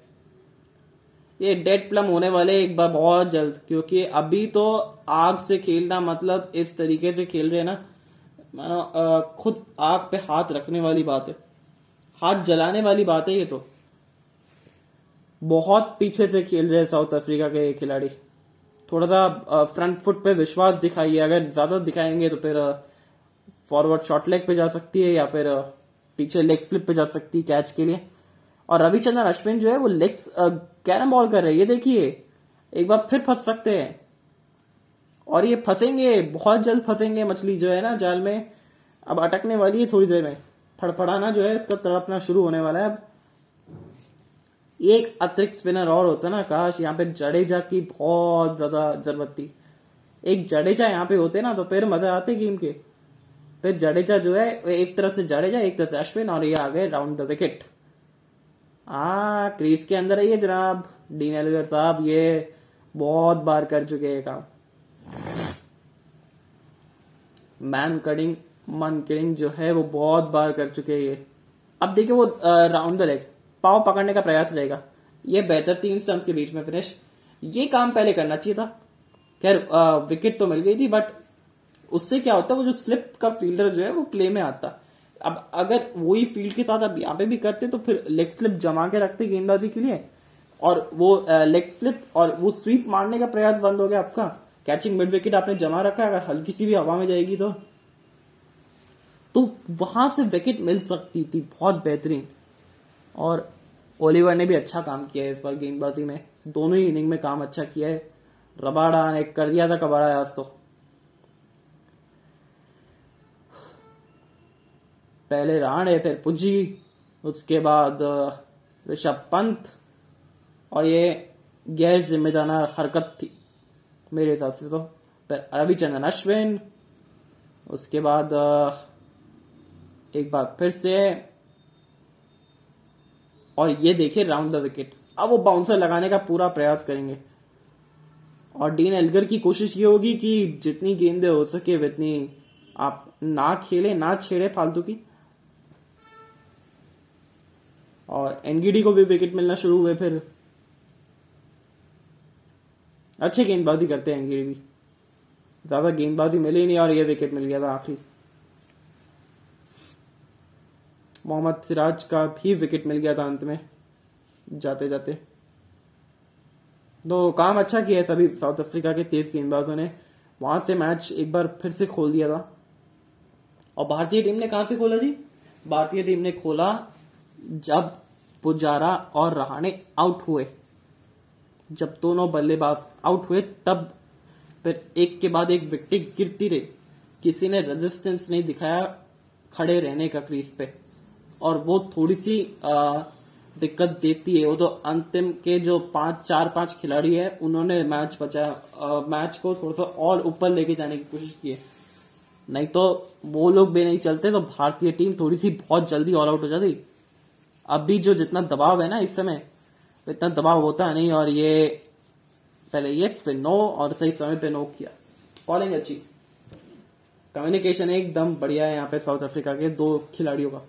ये डेड प्लम होने वाले एक बार बहुत जल्द, क्योंकि अभी तो आग से खेलना मतलब इस तरीके से खेल रहे हैं ना। मानो खुद आग पे हाथ रखने वाली बात है। हाथ जलाने वाली बात है ये तो। बहुत पीछे से खेल रहे हैं साउथ अफ्रीका के खिलाड़ी। थोड़ा सा फ्रंट फुट पे विश्वास दिखाइए। अगर ज़्यादा दिखाएँगे तो फिर फॉरवर्ड शॉर्ट लेग पे जा सकती है या फिर पीछे लेग स्लिप पे जा सकती है कैच के लिए। और रविचंद्रन अश्विन जो है, वो लेग कैरम बॉल कर रहे हैं। ये देखिए, एक बार फिर फंस सकते हैं। और ये फंसेंगे, बहुत जल्द फंसेंगे मछली जो है ना जाल में। अब अटकने वाली है थोड़ी देर में। फड़फड़ाना जो है, इसका तड़पना शुरू होने वाला है। अब एक अतिरिक्त स्पिनर और होता ना, काश, यहाँ पे जडेजा की बहुत ज़्यादा ज़रूरत थी। एक जडेजा यहाँ पे होते ना तो फिर मज़ा आते गेम के। फिर जडेजा जो है एक तरफ़ से जडेजा, एक तरफ़ से अश्विन और ये आ गए राउंड द विकेट। आ, क्रीज के अंदर आइए जनाब। डीन एलिगर साहब ये बहुत बार कर चुके हैं काम। मैन कडिंग मन किडिंग जो है, वो बहुत बार कर चुके हैं ये। अब देखिए वो राउंड द लेग पाव पकड़ने का प्रयास रहेगा। ये बेहतर तीन स्टंप के बीच में फिनिश ये काम पहले करना चाहिए था। खैर विकेट तो मिल गई थी बट उससे क्या होता है, वो जो स्लिप का फील्डर जो है, वो प्ले में आता। अब अगर वही फ़ील्ड के साथ अब यहाँ पे भी करते तो फिर लेग स्लिप जमा के रखते गेंदबाजी के लिए। और वो लेग स्लिप और वो स्वीप मारने का प्रयास बंद हो गया आपका। कैचिंग मिड विकेट आपने जमा रखा है, अगर हल्की सी भी हवा में जाएगी तो। तो वहाँ से विकेट मिल सकती थी, बहुत बेहतरीन। और ओलिवर ने भी अच्छा काम किया है इस बार गेंदबाजी में। दोनों ही इनिंग में काम अच्छा किया है। रबाडा ने कर दिया था कबाड़ा, आज तो। पहले राणे फिर पुजी उसके बाद ऋषभ पंत, और ये गैर जिम्मेदार हरकत थी मेरे हिसाब से तो। फिर रविचंद्रन अश्विन, उसके बाद एक बार फिर से, और ये देखिए राउंड द विकेट। अब वो बाउंसर लगाने का पूरा प्रयास करेंगे। और डीन एल्गर की कोशिश ये होगी कि जितनी गेंदे हो सके, उतनी आप ना खेले, ना छेड़े फालतू की। और एनगीडी को भी विकेट मिलना शुरू हुए फिर। अच्छे गेंदबाजी करते हैं एनगीडी भी। ज़्यादा गेंदबाजी मिली नहीं और ये विकेट मिल गया था आखिरी। मोहम्मद सिराज का भी विकेट मिल गया था अंत में। जाते जाते। तो काम अच्छा किया है सभी साउथ अफ्रीका के तेज गेंदबाजों ने। वहाँ से मैच एक बार फिर से खोल दिया था। और भारतीय टीम ने कहा से खोला जी? भारतीय टीम ने खोला जब पुजारा और रहाणे आउट हुए जब दोनों बल्लेबाज आउट हुए तब फिर एक के बाद एक विकेट गिरती रही। किसी ने रेजिस्टेंस नहीं दिखाया खड़े रहने का क्रीज पे। और वो थोड़ी सी आ, दिक्कत देती है। वो तो अंतिम के जो पाँच चार पाँच खिलाड़ी है उन्होंने मैच बचाया मैच को थोड़ा सा और ऊपर लेके जाने की कोशिश की है। नहीं तो वो लोग भी नहीं चलते तो भारतीय टीम थोड़ी सी बहुत जल्दी ऑल आउट हो जाती। अभी जो जितना दबाव है ना इस समय इतना दबाव होता नहीं और ये पहले यस फिर नो और सही समय पे नो किया। कॉलिंग अच्छी। कम्युनिकेशन एकदम बढ़िया है यहाँ पे साउथ अफ्रीका के दो खिलाड़ियों का।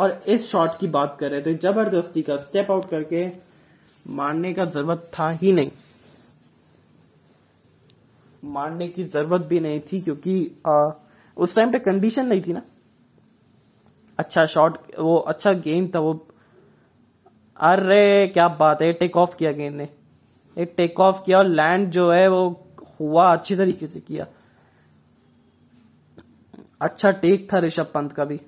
और इस शॉट की बात कर रहे थे ज़बरदस्ती का स्टेप आउट करके मारने का ज़रूरत था ही नहीं। मारने की ज़रूरत भी नहीं थी क्योंकि आ, उस टाइम पे कंडीशन नहीं थी ना। अच्छा शॉट वो अच्छा गेंद था वो। अरे, क्या बात है टेक ऑफ़ किया गेंद ने। एक टेक ऑफ़ किया और लैंड जो है वो हुआ अच्छी तरीके से किया। अच्छा टेक था ऋषभ पंत का भी।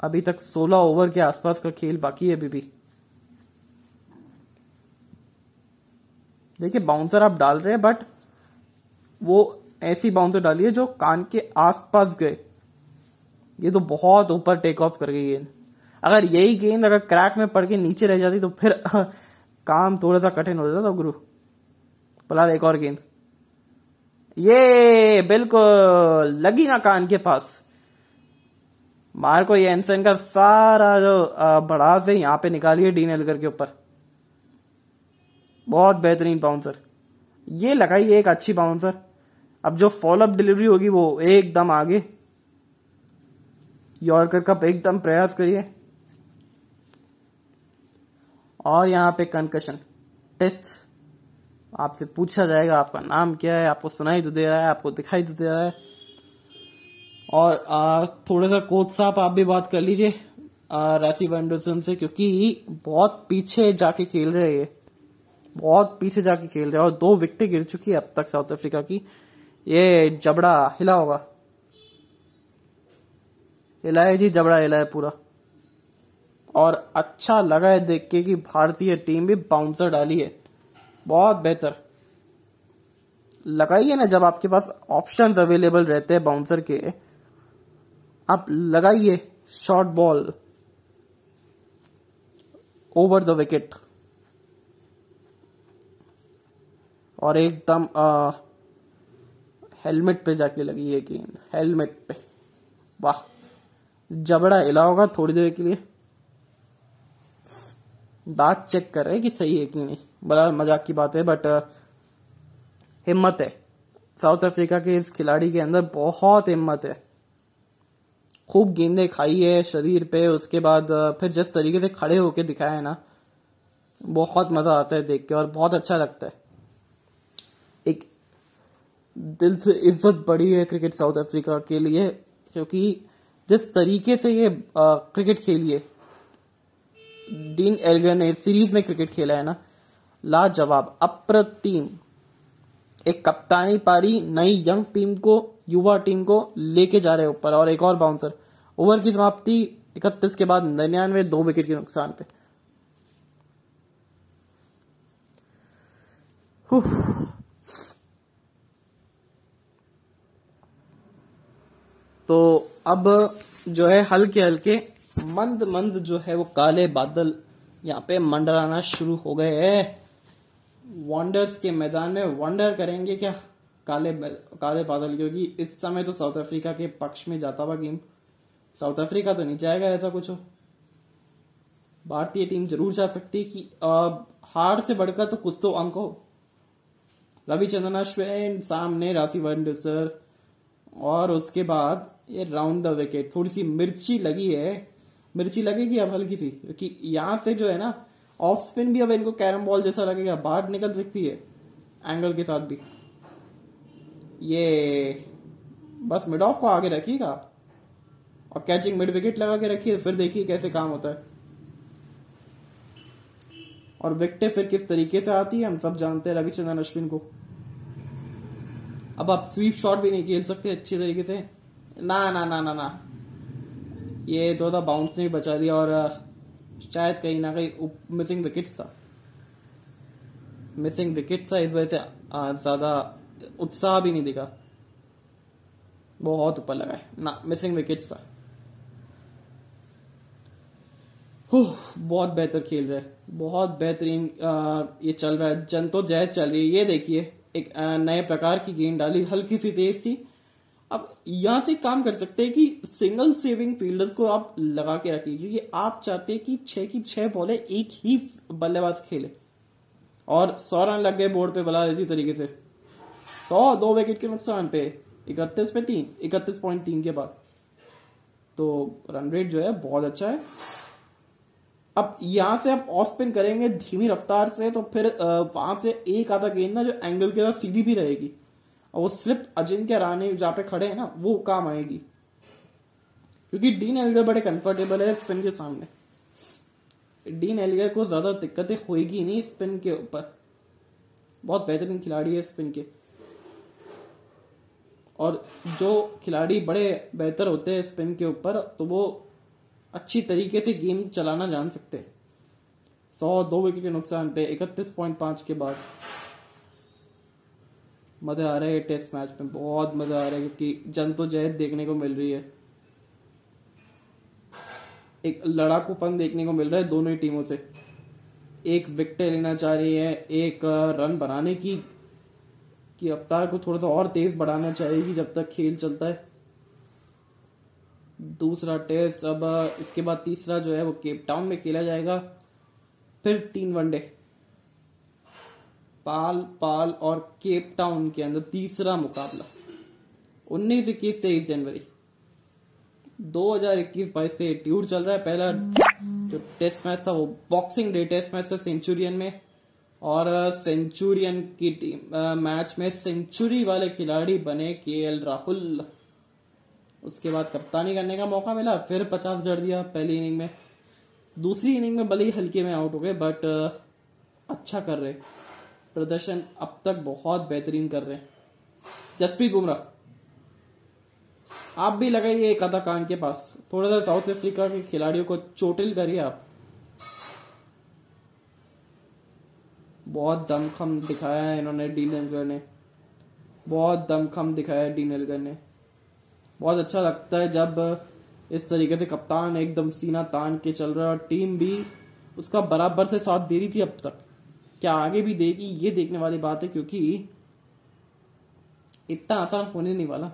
अभी तक 16 ओवर के आसपास का खेल बाकी है अभी भी। देखिए बाउंसर आप डाल रहे हैं बट वो ऐसी बाउंसर डाली है जो कान के आसपास गए। ये तो बहुत ऊपर टेक ऑफ़ कर गई गेंद अगर यही गेंद अगर क्रैक में पड़ के नीचे रह जाती तो फिर काम थोड़ा सा कठिन हो जाता गुरु। फ़िलहाल एक और गेंद ये, बिल्कुल, लगी ना कान के पास। मार्को एनसन का सारा जो बढ़ाव है यहाँ पे निकालिए डीन एलगर के ऊपर। बहुत बेहतरीन बाउंसर ये लगाई एक अच्छी बाउंसर अब जो फॉलोअप डिलीवरी होगी वो एकदम आगे। यॉर्कर कप एकदम प्रयास करिए। और यहाँ पे कंकशन टेस्ट आपसे पूछा जाएगा, आपका नाम क्या है, आपको सुनाई तो दे रहा है, आपको दिखाई तो दे रहा है। और थोड़ा सा कोच साहब आप भी बात कर लीजिए राशि वेंडरसन से, क्योंकि बहुत पीछे जाके खेल रहे हैं बहुत पीछे जाके खेल रहे हैं और दो विकेट गिर चुकी है अब तक साउथ अफ्रीका की। ये जबड़ा हिला होगा। हिला है जी जबड़ा हिला है पूरा। और अच्छा लगा है देख के कि भारतीय टीम भी बाउंसर डाली है। बहुत बेहतर। लगाइए ना जब आपके पास ऑप्शंस अवेलेबल रहते हैं बाउंसर के। आप लगाइए short ball over the wicket और एकदम हेलमेट पे जाके लगी है गेंद हेलमेट पे। वाह। जबड़ा हिला होगा थोड़ी देर के लिए। दांत चेक कर रहे कि सही है कि नहीं। बड़ा मज़ाक की बात है बट हिम्मत है। साउथ अफ्रीका के इस खिलाड़ी के अंदर बहुत हिम्मत है। खूब गेंदे खाई है शरीर पे, उसके बाद फिर जिस तरीके से खड़े होके दिखाया है ना, बहुत मज़ा आता है देख के और बहुत अच्छा लगता है। एक दिल से इज़्ज़त बड़ी है क्रिकेट साउथ अफ्रीका के लिए क्योंकि जिस तरीके से ये आ, क्रिकेट खेली है डीन एल्गर ने सीरीज़ में क्रिकेट खेला है ना लाजवाब अप्रतिम। एक कप्तानी पारी नई यंग टीम को युवा टीम को लेके जा रहे ऊपर और एक और बाउंसर ओवर की समाप्ति इकतीस के बाद निन्यानवे दो विकेट के नुकसान पे। तो अब जो है हल्के हल्के मंद मंद जो है वो काले बादल यहाँ पे मंडराना शुरू हो गए हैं। वंडर्स के मैदान में वंडर करेंगे क्या? काले काले बादल, क्योंकि इस समय तो साउथ अफ्रीका के पक्ष में जाता हुआ गेम साउथ अफ्रीका तो नहीं जाएगा ऐसा कुछ हो। भारतीय टीम ज़रूर जा सकती है कि हार से बढ़कर तो कुछ तो अंक हो। रविचंद्रन अश्विन सामने, राशि वंडर और उसके बाद ये राउंड द विकेट थोड़ी सी मिर्ची लगी है। मिर्ची लगेगी अब हल्की सी? क्योंकि यहाँ से जो है ना ऑफ़ स्पिन भी अब इनको कैरम बॉल जैसा लगेगा। बाहर निकल सकती है। एंगल के साथ भी। ये बस मिड ऑफ़ को आगे रखिएगा। और कैचिंग मिड विकेट लगा के रखिए, फिर देखिए कैसे काम होता है। और विकेटें फिर किस तरीके से आती है, हम सब जानते हैं रविचंद्रन अश्विन को। अब आप स्वीप शॉट भी नहीं खेल सकते अच्छी तरीके से। ना ना ना ना ना। ये तो था बाउंस ने बचा दिया और शायद कहीं ना कहीं मिसिंग विकेट था। मिसिंग विकेट था, इस वजह से ज़्यादा उत्साह भी नहीं दिखा। बहुत ऊपर लगा है। ना मिसिंग विकेट था। बहुत बेहतर खेल रहे बहुत बेहतरीन ये चल रहा है। जन तो जय चल रही है। ये देखिए, एक नए प्रकार की गेंद डाली। हल्की सी तेज थी। अब यहाँ से काम कर सकते हैं कि सिंगल सेविंग फील्डर्स को आप लगा के रखिए, क्योंकि आप चाहते हैं कि छह की छह बॉले एक ही बल्लेबाज खेले। और सौ रन लग गए बोर्ड पे बला इसी तरीके से। सौ, दो विकेट के नुकसान पे, इकतीस पे तीन, इकतीस पॉइंट तीन के बाद। तो रन रेट जो है, बहुत अच्छा है। अब यहाँ से आप ऑफ़ स्पिन करेंगे धीमी रफ्तार से तो फिर वहाँ से एक आधा गेंद ना, जो एंगल के साथ सीधी भी रहेगी। और वो स्लिप अजिंक्य रानी जहाँ पे खड़े हैं ना, वो काम आएगी। क्योंकि डीन एलगर बड़े कंफर्टेबल है स्पिन के सामने। डीन एलगर को ज़्यादा दिक्कतें होगी नहीं स्पिन के ऊपर। बहुत बेहतरीन खिलाड़ी है स्पिन के। और जो खिलाड़ी बड़े बेहतर होते हैं स्पिन के ऊपर तो वो अच्छी तरीके से गेम चलाना जान सकते सौ दो विकेट के नुकसान पे, इकतीस पॉइंट पाँच के बाद। मज़ा आ रहा है टेस्ट मैच में, बहुत मज़ा आ रहा है क्योंकि जन तो जय देखने को मिल रही है। एक लड़ाकूपन देखने को मिल रहा है दोनों ही टीमों से। एक विकेट लेना चाह रही है, एक रन बनाने की की रफ्तार को थोड़ा सा और तेज बढ़ाना चाहेगी जब तक खेल चलता है। दूसरा टेस्ट अब इसके बाद तीसरा जो है वो केप टाउन में खेला जाएगा। फिर तीन वनडे पाल पाल और केप टाउन के अंदर तीसरा मुकाबला। उन्नीस इक्कीस से तेईस जनवरी। 2021-22 से टूर चल रहा है। पहला जो टेस्ट मैच था वो बॉक्सिंग डे टेस्ट मैच था सेंचुरियन में। और सेंचुरियन की टीम मैच में सेंचुरी वाले खिलाड़ी बने के एल राहुल। उसके बाद कप्तानी करने का मौका मिला, फिर पचास जड़ दिया पहली इनिंग में। दूसरी इनिंग में भले ही हल्के में आउट हो गए, बट अच्छा कर रहे। प्रदर्शन अब तक बहुत बेहतरीन कर रहे हैं। जसप्रीत बुमराह, आप भी लगाइए एक आधा कान के पास। थोड़ा सा साउथ अफ्रीका के खिलाड़ियों को चोटिल करिए आप। बहुत दमखम दिखाया है इन्होंने डी नेलगर ने। बहुत दमखम दिखाया है डी नेलगर ने। बहुत अच्छा लगता है जब इस तरीके से कप्तान एकदम सीना तान के चल रहा है और टीम भी उसका बराबर से साथ दे रही थी अब तक। क्या आगे भी देगी, ये देखने वाली बात है क्योंकि इतना आसान होने नहीं वाला।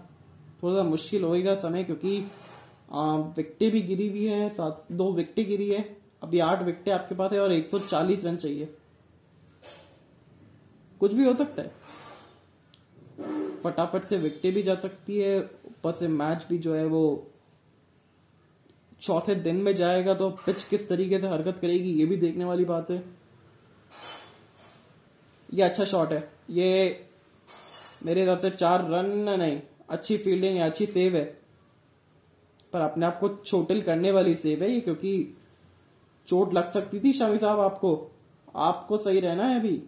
थोड़ा सा मुश्किल होएगा समय क्योंकि विकटें भी गिरी हुई है, सात, दो विकटें गिरी है। अभी आठ विकटें आपके पास है और 140 रन चाहिए। कुछ भी हो सकता है। फटाफट से विकटें भी जा सकती है, ऊपर से मैच भी जो है वो चौथे दिन में जाएगा तो पिच किस तरीके से हरकत करेगी, ये भी देखने वाली बात है। ये अच्छा शॉट है। ये मेरे हिसाब से चार रन नहीं, अच्छी फील्डिंग है, अच्छी सेव है। पर अपने आप को चोटिल करने वाली सेव है ये, क्योंकि चोट लग सकती थी शमी साहब आपको। आपको सही रहना है अभी।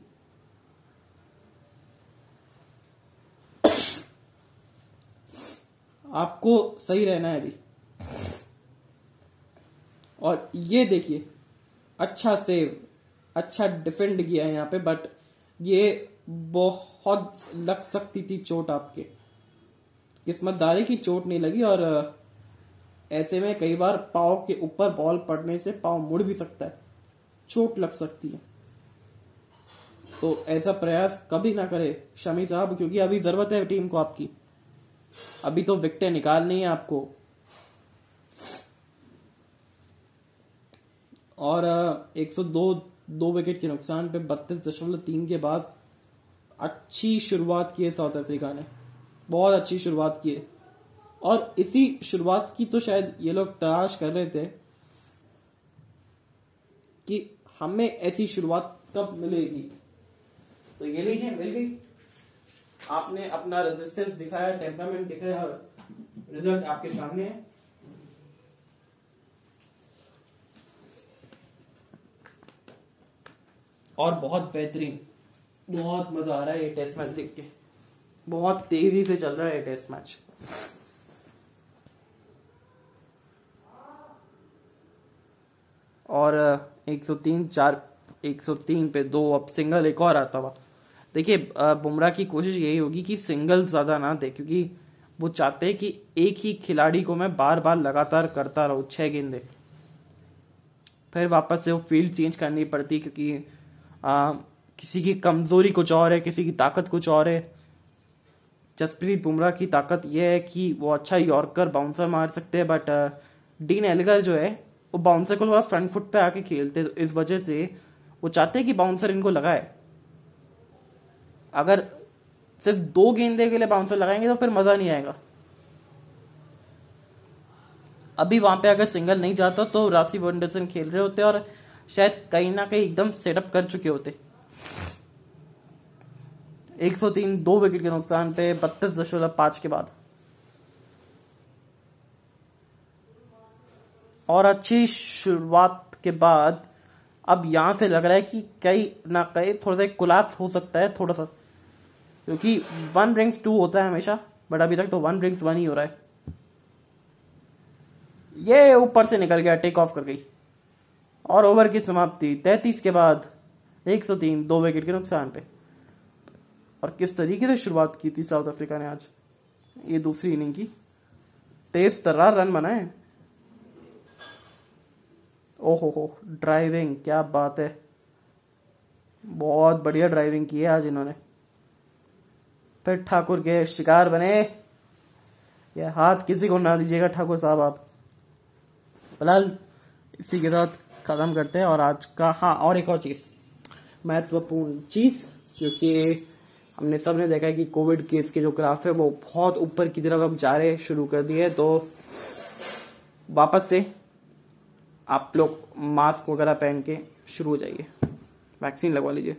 आपको सही रहना है अभी। और ये देखिए अच्छा सेव अच्छा डिफेंड किया है यहाँ पे बट ये बहुत लग सकती थी चोट आपके। किस्मतदारी की चोट नहीं लगी और ऐसे में कई बार पाव के ऊपर बॉल पड़ने से पाव मुड़ भी सकता है। चोट लग सकती है। तो ऐसा प्रयास कभी ना करे शमी साहब, क्योंकि अभी ज़रूरत है टीम को आपकी। अभी तो विकटें निकालनी है आपको। और 102 दो विकेट के नुकसान पे बत्तीस दशमलव तीन के बाद अच्छी शुरुआत की है साउथ अफ्रीका ने। बहुत अच्छी शुरुआत की है। और इसी शुरुआत की तो शायद ये लोग तलाश कर रहे थे कि हमें ऐसी शुरुआत कब मिलेगी। तो ये लीजिए, मिल गई। आपने अपना रेजिस्टेंस दिखाया टेम्परामेंट दिखाया और रिज़ल्ट आपके सामने है। और बहुत बेहतरीन। बहुत मज़ा आ रहा है ये टेस्ट मैच देख के। बहुत तेज़ी से चल रहा है ये टेस्ट मैच और 103 चार 103 पे दो, अब सिंगल एक और आता हुआ। देखिए बुमराह की कोशिश यही होगी कि सिंगल ज़्यादा ना दे, क्योंकि वो चाहते हैं कि एक ही खिलाड़ी को मैं बार बार लगातार करता रहूँ, छह गेंदे। फिर वापस से वो फ़ील्ड चेंज करनी पड़ती, क्योंकि आ, किसी की कमज़ोरी कुछ और है किसी की ताकत कुछ और है। जसप्रीत बुमराह की ताकत यह है कि वो अच्छा यॉर्कर बाउंसर मार सकते हैं बट डीन एलगर जो है वो बाउंसर को थोड़ा फ्रंट फुट पे आके खेलते तो इस वजह से वो चाहते हैं कि बाउंसर इनको लगाए। अगर सिर्फ़ दो गेंदे के लिए बाउंसर लगाएँगे तो फिर मज़ा नहीं आएगा। अभी वहाँ पे अगर सिंगल नहीं जाता तो राशि वंडरसन खेल रहे होते और शायद कहीं ना कहीं एकदम सेटअप कर चुके होते। 103 दो विकेट के नुकसान पे बत्तीस दशमलव पाँच के बाद। और अच्छी शुरुआत के बाद, अब यहाँ से लग रहा है कि कई ना कई थोड़ा सा कोलैप्स हो सकता है, थोड़ा सा। क्योंकि वन ब्रिंग्स टू होता है हमेशा बट अभी तक तो वन ब्रिंग्स वन ही हो रहा है। ये ऊपर से निकल गया टेक ऑफ़ कर गई। और ओवर की समाप्ति तैतीस के बाद 103 दो विकेट के नुकसान पे। और किस तरीके से शुरुआत की थी साउथ अफ्रीका ने आज? ये दूसरी इनिंग की। तेज तर्रार रन बनाए। ओहो हो, ड्राइविंग, क्या बात है। बहुत बढ़िया ड्राइविंग की है आज इन्होंने। फिर ठाकुर के शिकार बने। या हाथ किसी को ना दीजिएगा, ठाकुर साहब आप। फ़िलहाल इसी के साथ खत्म करते हैं। और आज का हाँ और एक और चीज़, महत्वपूर्ण चीज़, क्योंकि हमने सबने देखा है कि कोविड केस के जो ग्राफ है, वो बहुत ऊपर की तरफ़ अब जा रहे शुरू कर दिए तो वापस से आप लोग मास्क वगैरह पहन के शुरू हो जाइए। वैक्सीन लगवा लीजिए।